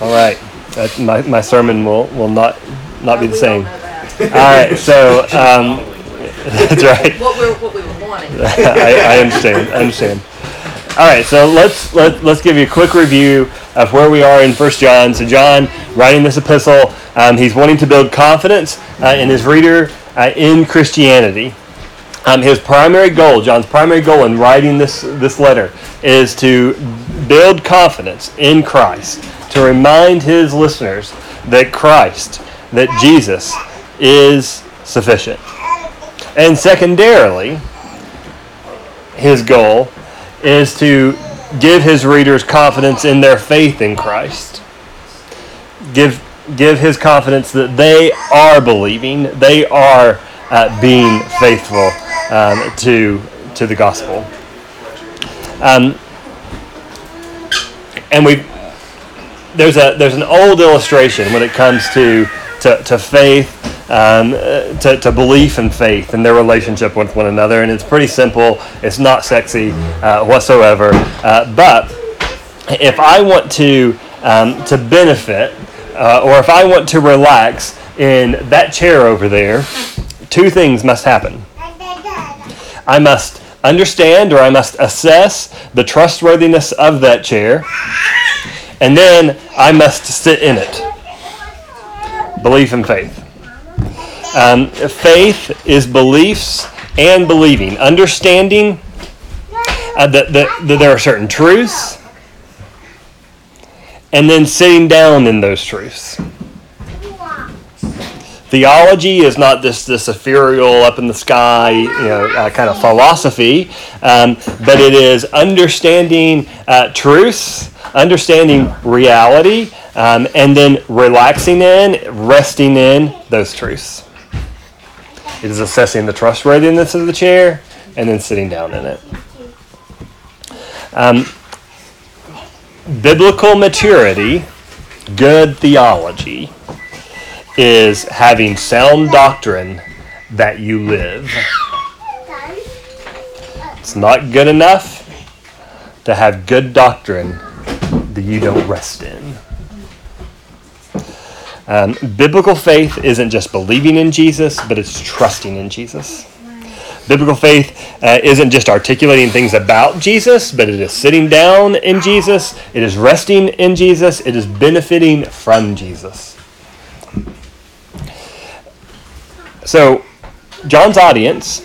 All right. That, my, my sermon will, will not not be the same. All right. So um, that's right. What we're, what we were wanting. I, I understand. I understand. All right, so let's let, let's give you a quick review of where we are in First John. So John, writing this epistle, um, he's wanting to build confidence uh, in his reader uh, in Christianity. Um, his primary goal, John's primary goal in writing this this letter, is to build confidence in Christ, to remind his listeners that Christ, that Jesus, is sufficient. And secondarily, his goal is to give his readers confidence in their faith in Christ. Give give his confidence that they are believing, they are uh, being faithful um, to to the gospel. Um, and we there's a there's an old illustration when it comes to to, to faith um, to, to belief and faith and their relationship with one another. And it's pretty simple. It's not sexy uh, whatsoever. Uh, but if I want to um, to benefit, uh, or if I want to relax in that chair over there, two things must happen. I must understand or I must assess the trustworthiness of that chair, and then I must sit in it. Belief and faith. Um, faith is beliefs and believing, understanding uh, that, that, that there are certain truths, and then sitting down in those truths. Theology is not this this ethereal up in the sky, you know, uh, kind of philosophy, um, but it is understanding uh, truths, understanding reality, um, and then relaxing in, resting in those truths. It is assessing the trustworthiness of the chair and then sitting down in it. Um, biblical maturity, good theology, is having sound doctrine that you live. It's not good enough to have good doctrine that you don't rest in. Um, biblical faith isn't just believing in Jesus, but it's trusting in Jesus. Biblical faith uh, isn't just articulating things about Jesus, but it is sitting down in Jesus, it is resting in Jesus, it is benefiting from Jesus. So, John's audience,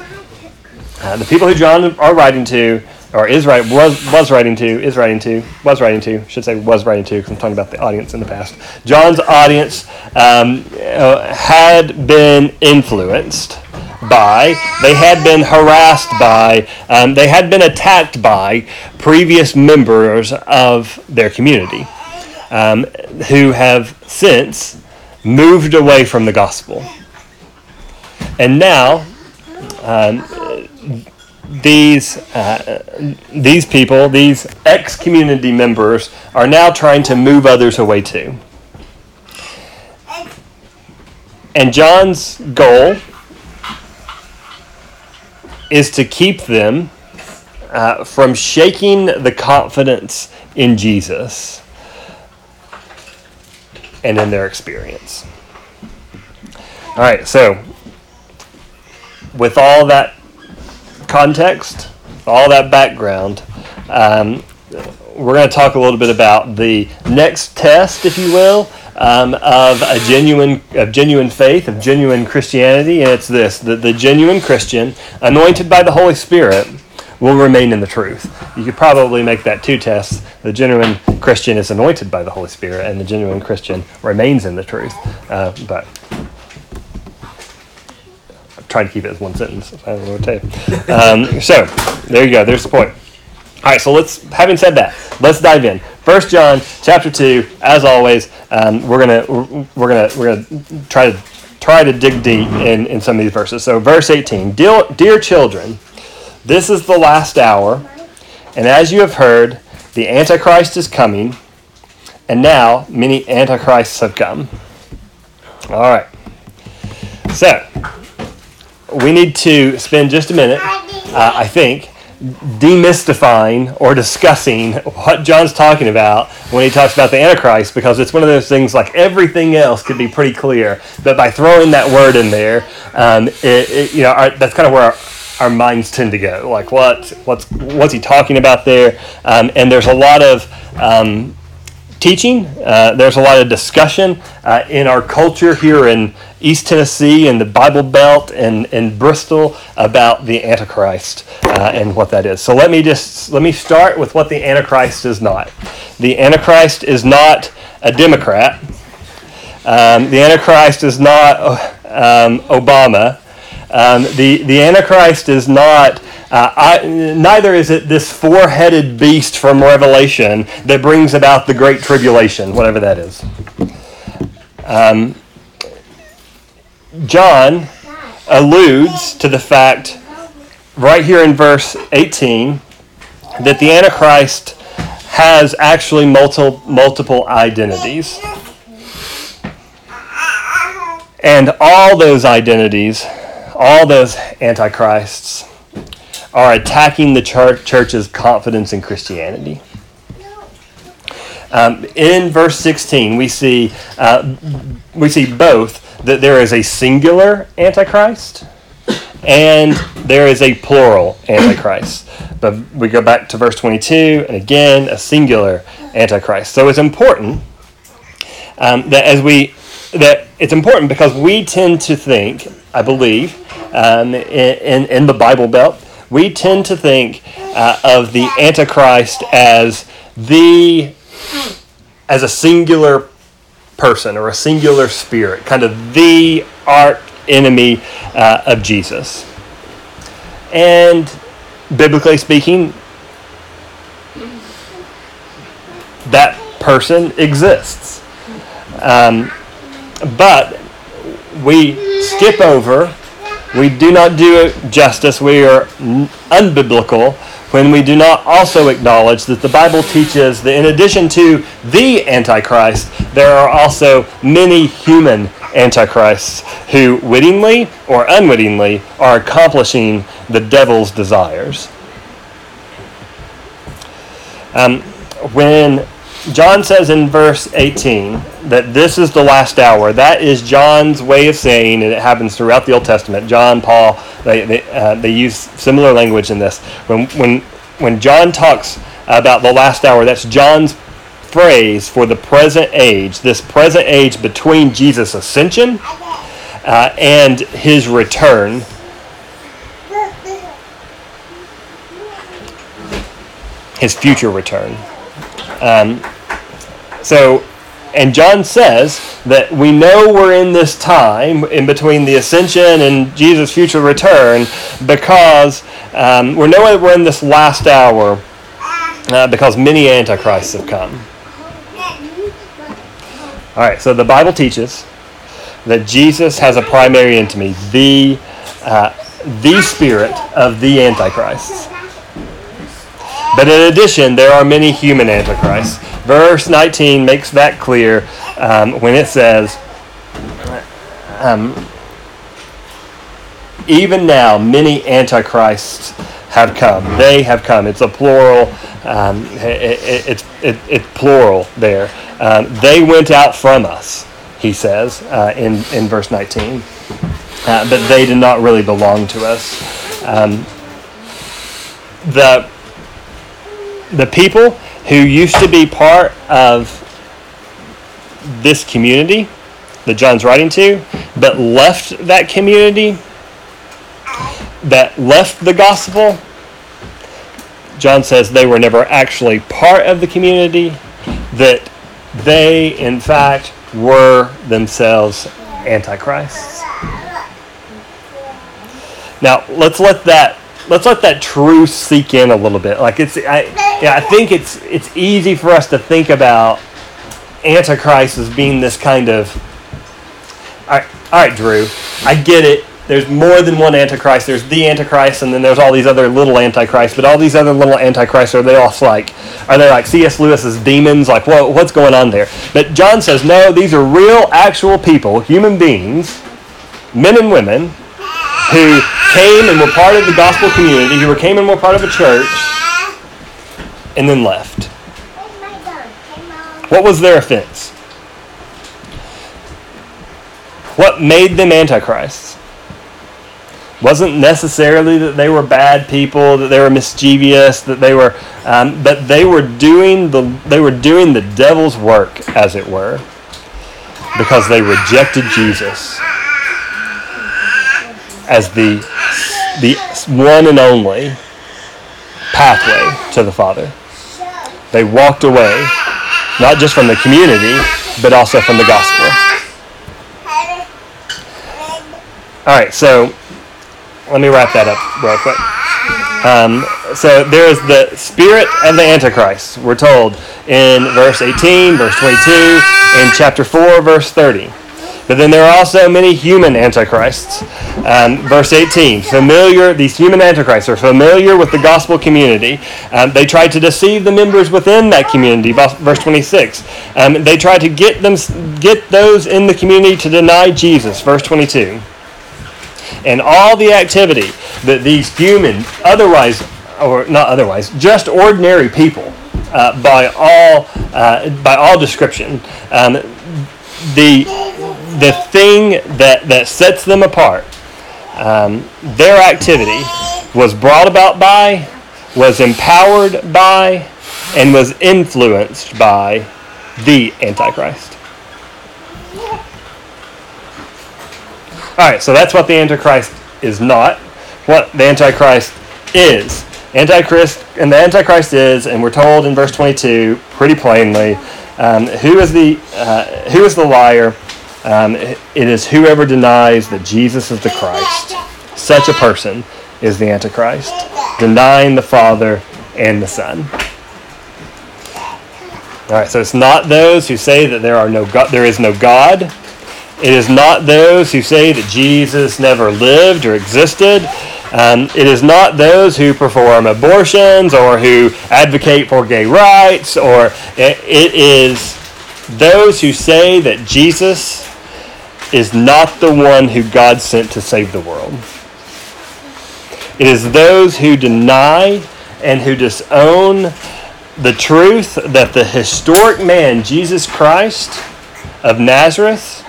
uh, the people who John are writing to, or is right was was writing to is writing to was writing to should say was writing to because I'm talking about the audience in the past. John's audience um, uh, had been influenced by, they had been harassed by, um, they had been attacked by previous members of their community um, who have since moved away from the gospel. And now, um, these uh, these people, these ex community members, are now trying to move others away too. And John's goal is to keep them uh, from shaking the confidence in Jesus and in their experience. All right, so with all that context, all that background, um, we're going to talk a little bit about the next test, if you will, um, of a genuine of genuine faith, of genuine Christianity, and it's this: that the genuine Christian, anointed by the Holy Spirit, will remain in the truth. You could probably make that two tests. The genuine Christian is anointed by the Holy Spirit, and the genuine Christian remains in the truth. Uh, but trying to keep it as one sentence. I. Um, so there you go. There's the point. All right. So let's. Having said that, let's dive in. First John chapter two. As always, um, we're gonna we're gonna we're gonna try to try to dig deep in, in some of these verses. So verse 18. Dear, dear children, this is the last hour, and as you have heard, the Antichrist is coming, and now many Antichrists have come. All right. So we need to spend just a minute, uh, I think, demystifying or discussing what John's talking about when he talks about the Antichrist because it's one of those things like everything else could be pretty clear, but by throwing that word in there, um, it, it, you know, our, that's kind of where our, our, minds tend to go. Like, what, what's, what's he talking about there? Um, and there's a lot of um, teaching. Uh, there's a lot of discussion uh, in our culture here in East Tennessee and the Bible Belt and, in Bristol about the Antichrist uh, and what that is. So let me just let me start with what the Antichrist is not. The Antichrist is not a Democrat. Um, the Antichrist is not um, Obama. Um, the the Antichrist is not uh, I, neither is it this four headed beast from Revelation that brings about the Great Tribulation, whatever that is. Um, John alludes to the fact, right here in verse 18, that the Antichrist has actually multiple, multiple identities. And all those identities, all those antichrists, are attacking the church, church's confidence in Christianity. Um, in verse 16, we see, uh, we see both that there is a singular Antichrist and there is a plural Antichrist. But we go back to verse 22, and again, a singular Antichrist. So it's important um, that as we that it's important because we tend to think, I believe, um, in, in, in the Bible Belt, we tend to think uh, of the Antichrist as the as a singular person or a singular spirit, kind of the arch enemy uh, of Jesus. And biblically speaking, that person exists. Um, but we skip over we do not do justice, we are unbiblical when we do not also acknowledge that the Bible teaches that in addition to the Antichrist, there are also many human antichrists who wittingly or unwittingly are accomplishing the devil's desires. Um, when John says in verse 18 that this is the last hour. That is John's way of saying, and it happens throughout the Old Testament. John, Paul, they, they, uh, they use similar language in this. When, when, when John talks about the last hour, that's John's phrase for the present age, this present age between Jesus' ascension uh, and his return. His future return. Um, so, and John says that we know we're in this time in between the ascension and Jesus' future return because um, we know we're in this last hour uh, because many antichrists have come. All right, so the Bible teaches that Jesus has a primary enemy, the uh, the spirit of the antichrists. But in addition, there are many human antichrists. Verse 19 makes that clear um, when it says, um, Even now, many antichrists have come. They have come. It's a plural. Um, it, it, it's it, it's plural there. Um, they went out from us, he says uh, in, in verse 19. Uh, but they did not really belong to us. Um, the the people who used to be part of this community that John's writing to, but left that community, that left the gospel, John says they were never actually part of the community, that they, in fact, were themselves antichrists. Now, let's let that let's let that truth sink in a little bit. Like it's, I, yeah, I think it's it's easy for us to think about Antichrist as being this kind of. All right, all right, Drew, I get it. There's more than one Antichrist. There's the Antichrist, and then there's all these other little Antichrists. But all these other little Antichrists are they all like, are they like C.S. Lewis's demons? Like, what, what's going on there? But John says, no, these are real, actual people, human beings, men and women, who came and were part of the gospel community, who came and were part of a church, and then left. What was their offense? What made them antichrists? Wasn't necessarily that they were bad people, that they were mischievous, that they were, um, but they were doing the they were doing the devil's work, as it were, because they rejected Jesus as the the one and only pathway to the Father. They walked away, not just from the community, but also from the gospel. All right, so let me wrap that up real quick. Um, so there is the spirit of the Antichrist, we're told in verse 18, verse 22, in chapter 4, verse 30. But then there are also many human antichrists. Um, verse 18, familiar, these human antichrists are familiar with the gospel community. Um, they try to deceive the members within that community. Verse 26, um, they try to get them, get those in the community to deny Jesus. Verse 22, and all the activity that these human, otherwise or not otherwise, just ordinary people, uh, by all uh, by all description, um, the the thing that, that sets them apart, um, their activity, was brought about by, was empowered by, and was influenced by the Antichrist. All right, so that's what the Antichrist is not. What the Antichrist is. Antichrist and the Antichrist is, and we're told in verse 22 pretty plainly, um, who is the uh, who is the liar? Um, it is whoever denies that Jesus is the Christ. Such a person is the Antichrist, denying the Father and the Son. All right, so it's not those who say that there are no God, there is no God. It is not those who say that Jesus never lived or existed. Um, it is not those who perform abortions or who advocate for gay rights, or it, it is those who say that Jesus is not the one who God sent to save the world. It is those who deny and who disown the truth that the historic man, Jesus Christ of Nazareth,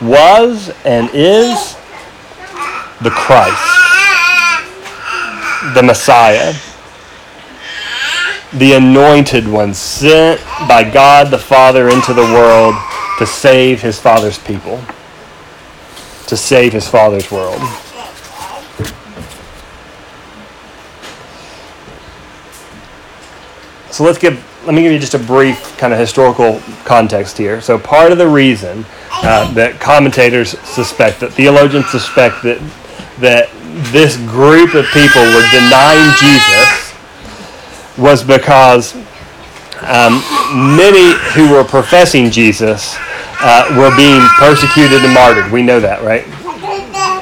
was and is the Christ, the Messiah, the anointed one sent by God the Father into the world to save his Father's people to save his father's world. So let's give let me give you just a brief kind of historical context here. So part of the reason uh, that commentators suspect that theologians suspect that that this group of people were denying Jesus was because um, many who were professing Jesus uh, were being persecuted and martyred. We know that, right?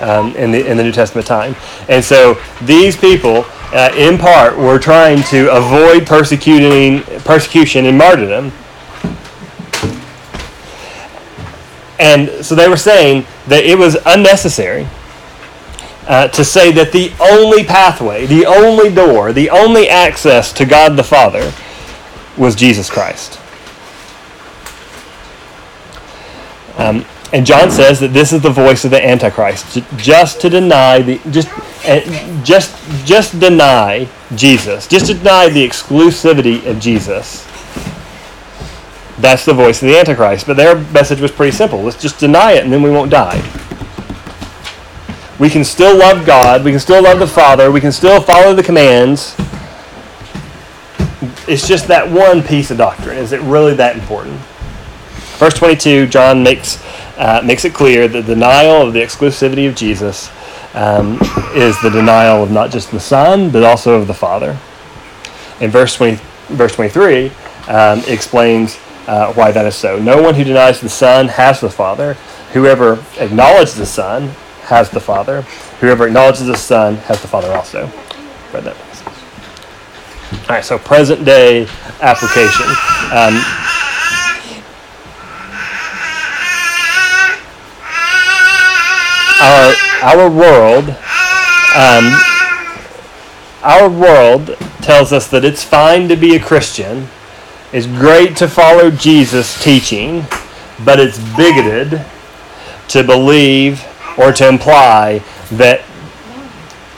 Um, in the in the New Testament time, and so these people, uh, in part, were trying to avoid persecuting persecution and martyrdom. And so they were saying that it was unnecessary uh, to say that the only pathway, the only door, the only access to God the Father was Jesus Christ. Um, and John says that this is the voice of the Antichrist, just to deny the just uh, just just deny Jesus, just deny the exclusivity of Jesus. That's the voice of the Antichrist. But their message was pretty simple: let's just deny it, and then we won't die. We can still love God. We can still love the Father. We can still follow the commands. It's just that one piece of doctrine. Is it really that important? Verse 22, John makes, uh, makes it clear that the denial of the exclusivity of Jesus um, is the denial of not just the Son, but also of the Father. In verse, 20, verse 23, um, explains uh, why that is so. No one who denies the Son has the Father. Whoever acknowledges the Son has the Father. Whoever acknowledges the Son has the Father also. Read that. All right, so present day application. Um, our our world Um, our world tells us that it's fine to be a Christian, it's great to follow Jesus' teaching, but it's bigoted to believe or to imply that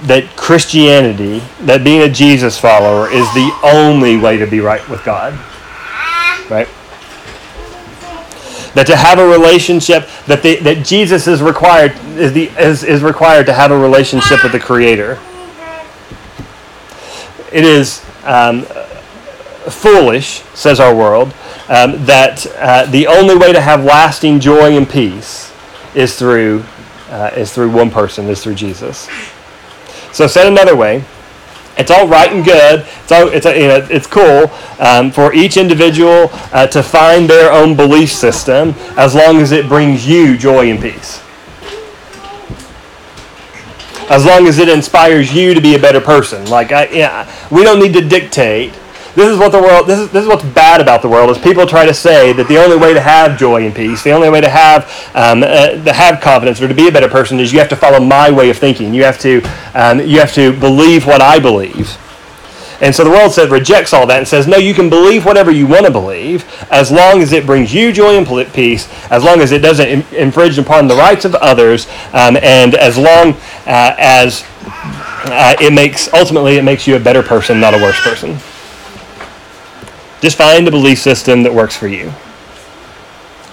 that Christianity, that being a Jesus follower, is the only way to be right with God. Right? That to have a relationship, that, that Jesus is required is, the, is, is required to have a relationship with the Creator. It is um, foolish, says our world, um, that uh, the only way to have lasting joy and peace is through uh, is through one person, is through Jesus. So said another way, it's all right and good. It's all, it's you know, it's cool um, for each individual uh, to find their own belief system as long as it brings you joy and peace. As long as it inspires you to be a better person. Like I, yeah, we don't need to dictate this is what the world. This is this is what's bad about the world is people try to say that the only way to have joy and peace, the only way to have um, uh, to have confidence or to be a better person is you have to follow my way of thinking. You have to um, you have to believe what I believe. And so the world said rejects all that and says, no, you can believe whatever you want to believe as long as it brings you joy and peace, as long as it doesn't infringe upon the rights of others, um, and as long uh, as uh, it makes ultimately it makes you a better person, not a worse person. Just find a belief system that works for you.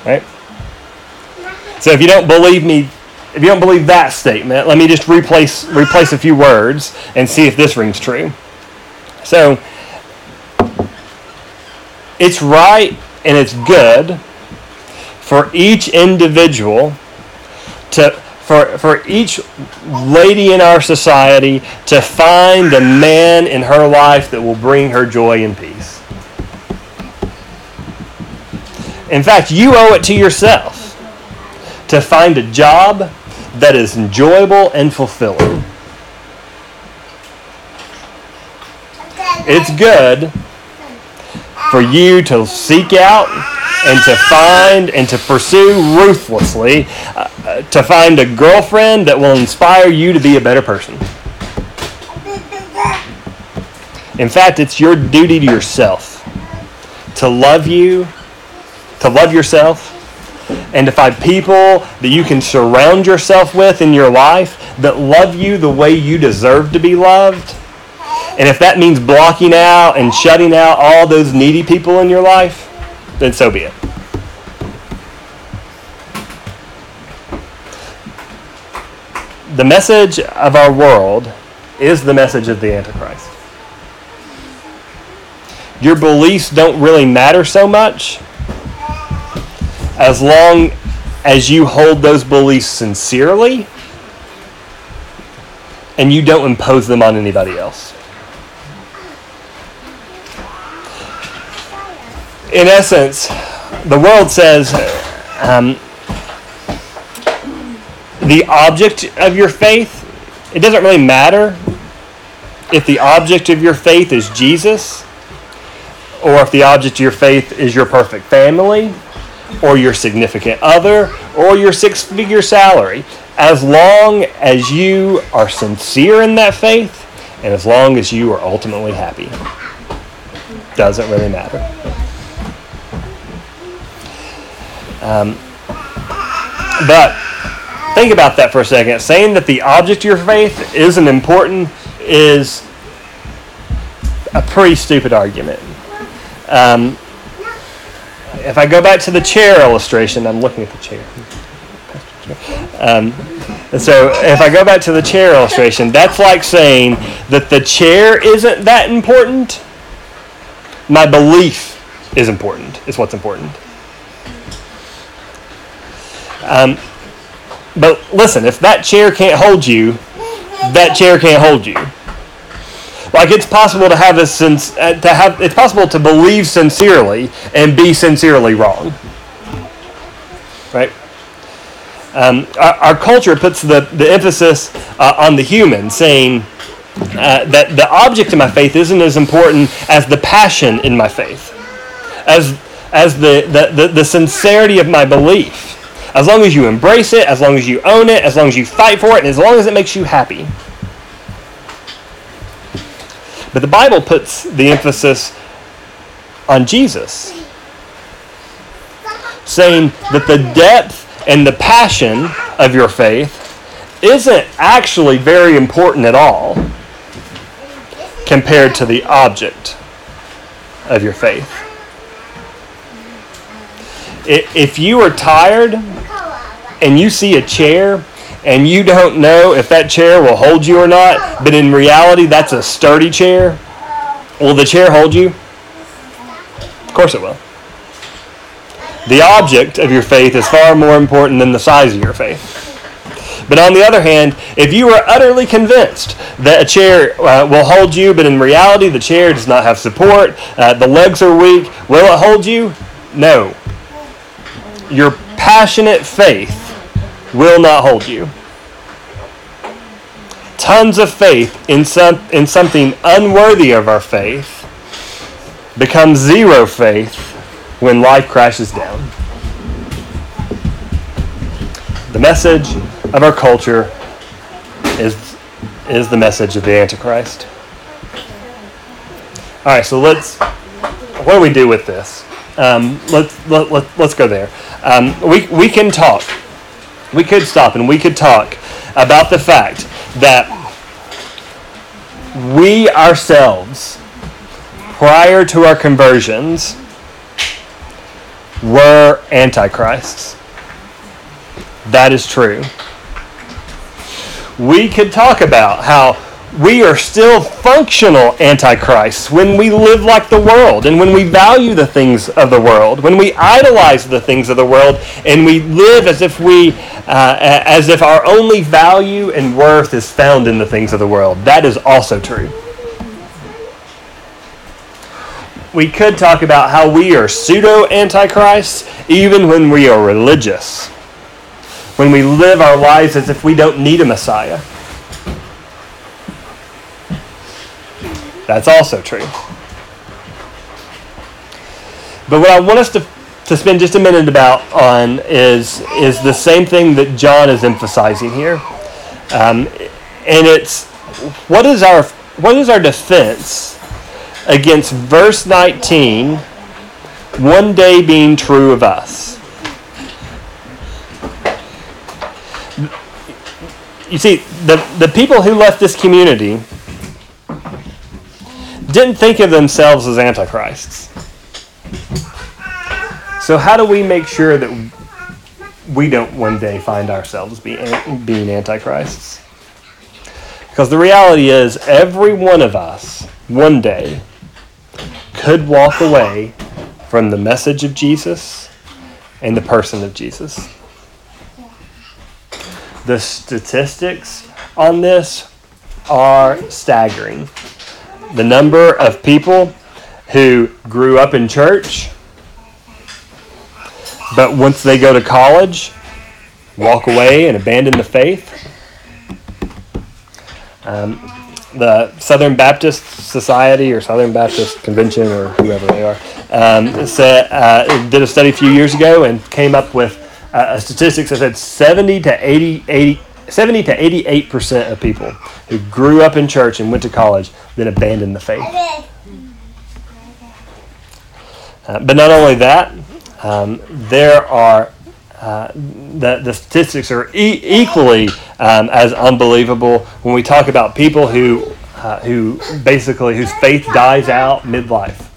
Right? So if you don't believe me, if you don't believe that statement, let me just replace replace a few words and see if this rings true. So it's right and it's good for each individual to for, for each lady in our society to find the man in her life that will bring her joy and peace. In fact, you owe it to yourself to find a job that is enjoyable and fulfilling. It's good for you to seek out and to find and to pursue ruthlessly uh, to find a girlfriend that will inspire you to be a better person. In fact, it's your duty to yourself to love you to love yourself and to find people that you can surround yourself with in your life that love you the way you deserve to be loved. And if that means blocking out and shutting out all those needy people in your life, then so be it. The message of our world is the message of the Antichrist. Your beliefs don't really matter so much as long as you hold those beliefs sincerely and you don't impose them on anybody else. In essence, the world says um, the object of your faith, it doesn't really matter if the object of your faith is Jesus or if the object of your faith is your perfect family or your significant other or your six figure salary, as long as you are sincere in that faith and as long as you are ultimately happy. Doesn't really matter. Um, but think about that for a second. Saying that the object of your faith isn't important is a pretty stupid argument. Um, if I go back to the chair illustration, I'm looking at the chair. Um, and so if I go back to the chair illustration, that's like saying that the chair isn't that important. My belief is important, is what's important. Um, but listen, if that chair can't hold you, that chair can't hold you. Like it's possible to have a sense uh, to have it's possible to believe sincerely and be sincerely wrong. Right? Um, our, our, culture puts the, the emphasis uh, on the human, saying uh, that the object of my faith isn't as important as the passion in my faith, as, as the, the, the, the sincerity of my belief. As long as you embrace it, as long as you own it, as long as you fight for it, and as long as it makes you happy. But the Bible puts the emphasis on Jesus, saying that the depth and the passion of your faith isn't actually very important at all compared to the object of your faith. If you are tired and you see a chair and you don't know if that chair will hold you or not, but in reality that's a sturdy chair, will the chair hold you? Of course it will. The object of your faith is far more important than the size of your faith. But on the other hand, if you are utterly convinced that a chair uh, will hold you, but in reality the chair does not have support, uh, the legs are weak, will it hold you? No. Your passionate faith will not hold you. Tons of faith in, some, in something unworthy of our faith becomes zero faith when life crashes down. The message of our culture is, is the message of the Antichrist. All right, so let's. What do we do with this? Um, let's let, let, let's go there. Um, we we can talk. We could stop and we could talk about the fact that we ourselves, prior to our conversions, were antichrists. That is true. We could talk about how we are still functional antichrists when we live like the world and when we value the things of the world, when we idolize the things of the world, and we live as if we, uh, as if our only value and worth is found in the things of the world. That is also true. We could talk about how we are pseudo antichrists even when we are religious, when we live our lives as if we don't need a Messiah. That's also true. But what I want us to, to spend just a minute about on is, is the same thing that John is emphasizing here. Um, and it's what is our what is our defense against verse 19 one day being true of us you see the, the people who left this community didn't think of themselves as antichrists. So, how do we make sure that we don't one day find ourselves being, antichrists? Because the reality is, every one of us, one day, could walk away from the message of Jesus and the person of Jesus. The statistics on this are staggering the number of people who grew up in church, but once they go to college, walk away and abandon the faith. Um, the Southern Baptist Society or Southern Baptist Convention or whoever they are um, said, uh, did a study a few years ago and came up with uh, statistics that said 70 to 80, 80 70 to 88 percent of people who grew up in church and went to college then abandoned the faith. Uh, but not only that, um, there are uh, the, the statistics are e- equally um, as unbelievable when we talk about people who uh, who basically whose faith dies out midlife.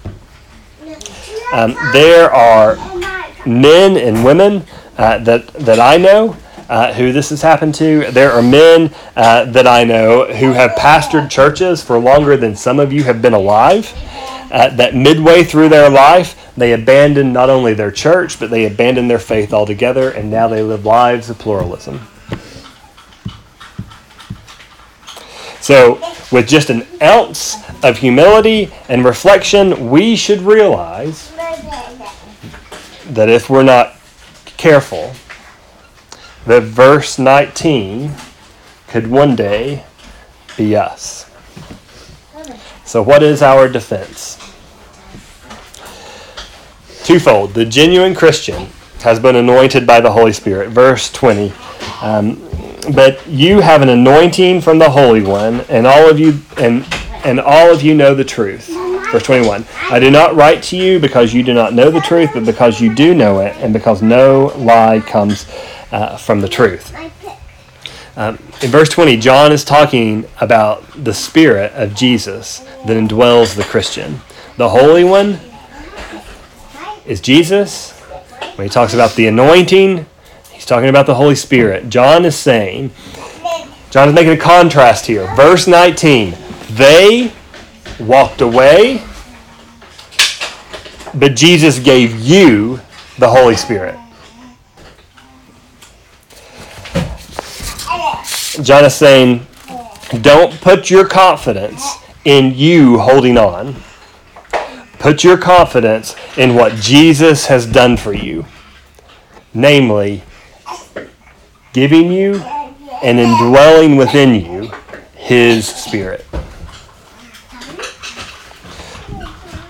Um, there are men and women uh, that that I know uh, who this has happened to. There are men uh, that I know who have pastored churches for longer than some of you have been alive. Uh, that midway through their life, they abandoned not only their church, but they abandoned their faith altogether, and now they live lives of pluralism. So, with just an ounce of humility and reflection, we should realize that if we're not careful, that verse 19 could one day be us. So, what is our defense? Twofold. The genuine Christian has been anointed by the Holy Spirit. Verse 20. Um, but you have an anointing from the Holy One, and all of you, and and all of you know the truth. Verse 21 I do not write to you because you do not know the truth, but because you do know it, and because no lie comes uh, from the truth. Um, in verse 20, John is talking about the Spirit of Jesus that indwells the Christian. The Holy One is Jesus. When he talks about the anointing, he's talking about the Holy Spirit. John is saying, John is making a contrast here. Verse 19, they walked away, but Jesus gave you the Holy Spirit. John is saying, don't put your confidence in you holding on. Put your confidence in what Jesus has done for you, namely, giving you and indwelling within you His Spirit.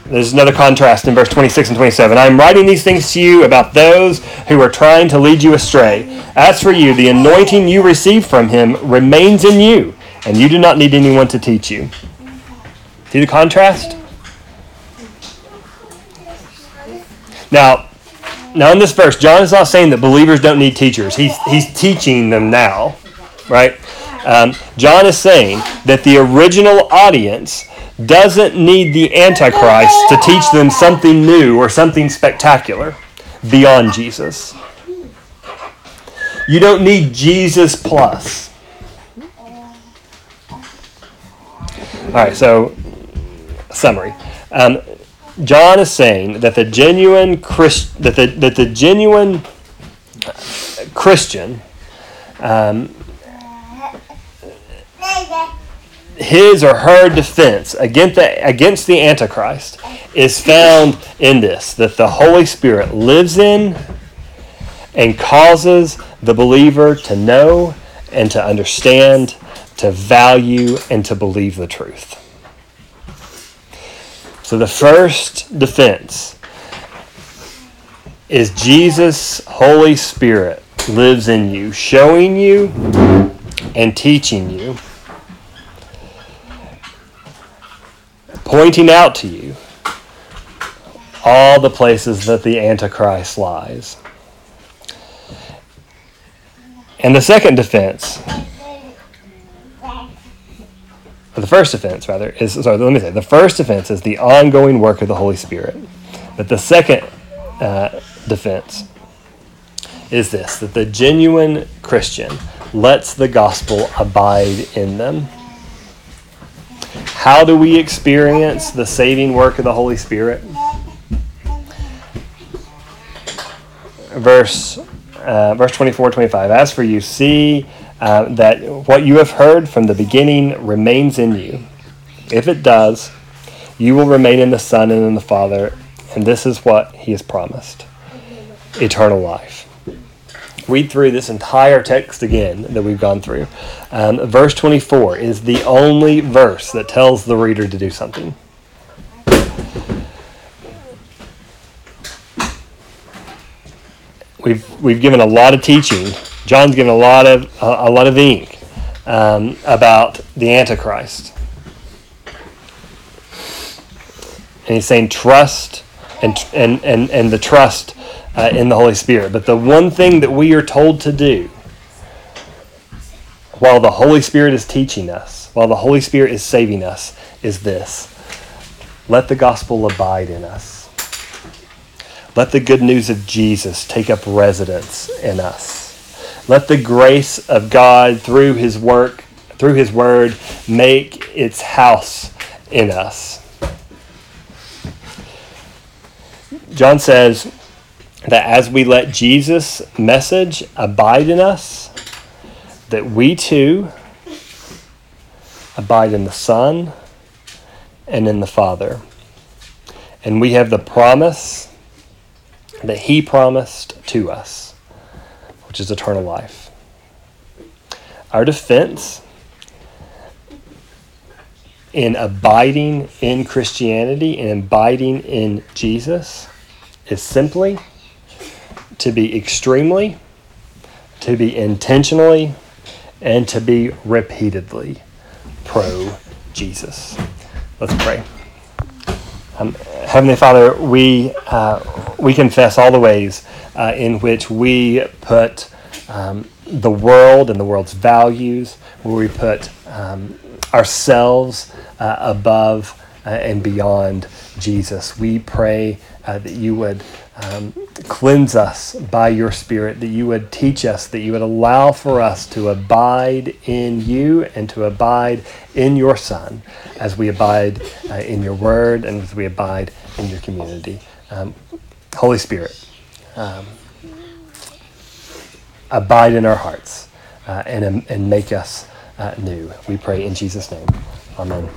There's another contrast in verse 26 and 27. I am writing these things to you about those who are trying to lead you astray. As for you, the anointing you receive from him remains in you, and you do not need anyone to teach you. See the contrast? Now, now in this verse, John is not saying that believers don't need teachers. He's, he's teaching them now, right? Um, John is saying that the original audience doesn't need the Antichrist to teach them something new or something spectacular beyond Jesus. You don't need Jesus plus. All right, so summary. Um, John is saying that the genuine Christ, that the that the genuine Christian um, his or her defense against the, against the Antichrist is found in this that the Holy Spirit lives in and causes the believer to know and to understand, to value, and to believe the truth. So the first defense is Jesus' Holy Spirit lives in you, showing you and teaching you pointing out to you all the places that the Antichrist lies. And the second defense, the first defense rather, is sorry, let me say, the first defense is the ongoing work of the Holy Spirit. But the second uh, defense is this that the genuine Christian lets the gospel abide in them. How do we experience the saving work of the Holy Spirit? Verse, uh, verse 24 25. As for you, see uh, that what you have heard from the beginning remains in you. If it does, you will remain in the Son and in the Father, and this is what He has promised eternal life read through this entire text again that we've gone through. Um, verse 24 is the only verse that tells the reader to do something. We've, we've given a lot of teaching. John's given a lot of a, a lot of ink um, about the Antichrist, and he's saying trust and and and, and the trust uh, in the Holy Spirit. But the one thing that we are told to do while the Holy Spirit is teaching us, while the Holy Spirit is saving us, is this let the gospel abide in us. Let the good news of Jesus take up residence in us. Let the grace of God through his work, through his word, make its house in us. John says, that as we let Jesus' message abide in us, that we too abide in the Son and in the Father. And we have the promise that He promised to us, which is eternal life. Our defense in abiding in Christianity and abiding in Jesus is simply to be extremely, to be intentionally, and to be repeatedly pro Jesus. Let's pray. Um, Heavenly Father, we, uh, we confess all the ways uh, in which we put um, the world and the world's values, where we put um, ourselves uh, above uh, and beyond Jesus. We pray uh, that you would um, cleanse us by your Spirit, that you would teach us, that you would allow for us to abide in you and to abide in your Son as we abide uh, in your word and as we abide in your community. Um, Holy Spirit, um, abide in our hearts uh, and, and make us uh, new. We pray in Jesus' name. Amen.